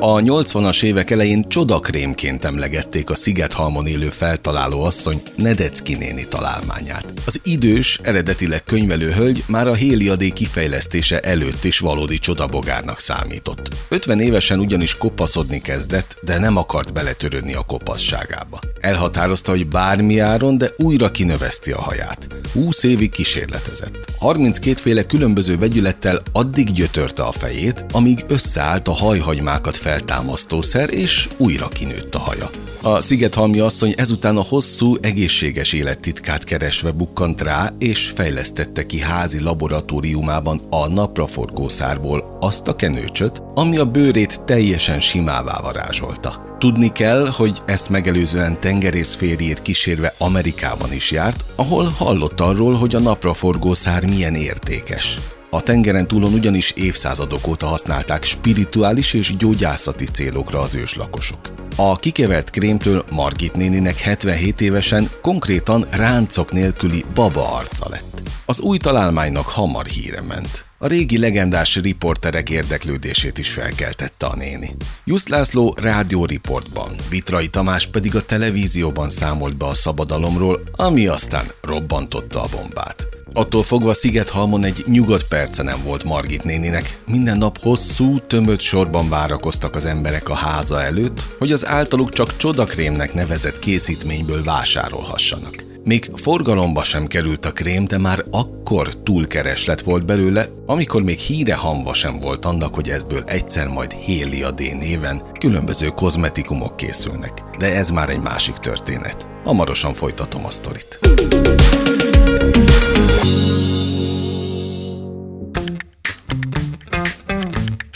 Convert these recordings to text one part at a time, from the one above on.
A 80-as évek elején csodakrémként emlegették a Szigethalmon élő feltaláló asszony Nedecki néni találmányát. Az idős, eredetileg könyvelő hölgy már a héliadé kifejlesztése előtt is valódi csodabogárnak számított. 50 évesen ugyanis kopaszodni kezdett, de nem akart beletörődni a kopasságába. Elhatározta, hogy bármi áron, de újra kinöveszti a haját. 20 évig kísérletezett. 32 féle különböző vegyülettel addig gyötörte a fejét, amíg összeállt a hajhagymákat feltámasztószer, és újra kinőtt a haja. A Szigethalmi asszony ezután a hosszú, egészséges élettitkát keresve bukkant rá, és fejlesztette ki házi laboratóriumában a napraforgó szárból azt a kenőcsöt, ami a bőrét teljesen simává varázsolta. Tudni kell, hogy ezt megelőzően tengerészférjét kísérve Amerikában is járt, ahol hallott arról, hogy a napraforgó szár milyen értékes. A tengeren túlon ugyanis évszázadok óta használták spirituális és gyógyászati célokra az őslakosok. A kikevert krémtől Margit néninek 77 évesen konkrétan ráncok nélküli baba arca lett. Az új találmánynak hamar híre ment. A régi legendás riporterek érdeklődését is felkeltette a néni. Jusz László rádióriportban, Vitrai Tamás pedig a televízióban számolt be a szabadalomról, ami aztán robbantotta a bombát. Attól fogva Szigethalmon egy nyugodt perce nem volt Margit néninek. Minden nap hosszú, tömött sorban várakoztak az emberek a háza előtt, hogy az általuk csak csodakrémnek nevezett készítményből vásárolhassanak. Még forgalomba sem került a krém, de már akkor túlkereslet volt belőle, amikor még híre hamva sem volt annak, hogy ebből egyszer majd Hélia D néven különböző kozmetikumok készülnek. De ez már egy másik történet. Hamarosan folytatom a sztorit.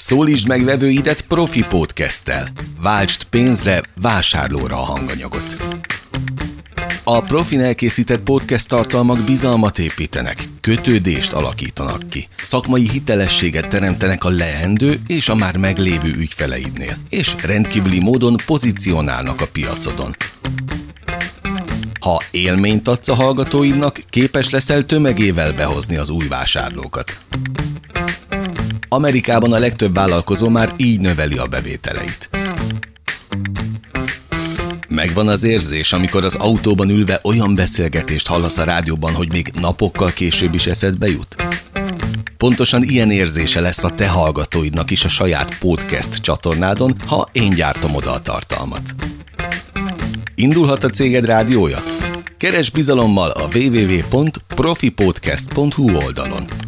Szólítsd meg vevőidet profi podcasttel. Váltsd pénzre, vásárlóra a hanganyagot. A profin elkészített podcast tartalmak bizalmat építenek, kötődést alakítanak ki, szakmai hitelességet teremtenek a leendő és a már meglévő ügyfeleidnél, és rendkívüli módon pozícionálnak a piacodon. Ha élményt adsz a hallgatóidnak, képes leszel tömegével behozni az új vásárlókat. Amerikában a legtöbb vállalkozó már így növeli a bevételeit. Megvan az érzés, amikor az autóban ülve olyan beszélgetést hallasz a rádióban, hogy még napokkal később is eszedbe jut? Pontosan ilyen érzése lesz a te hallgatóidnak is a saját podcast csatornádon, ha én gyártom oda a tartalmat. Indulhat a céged rádiója? Keres bizalommal a www.profipodcast.hu oldalon.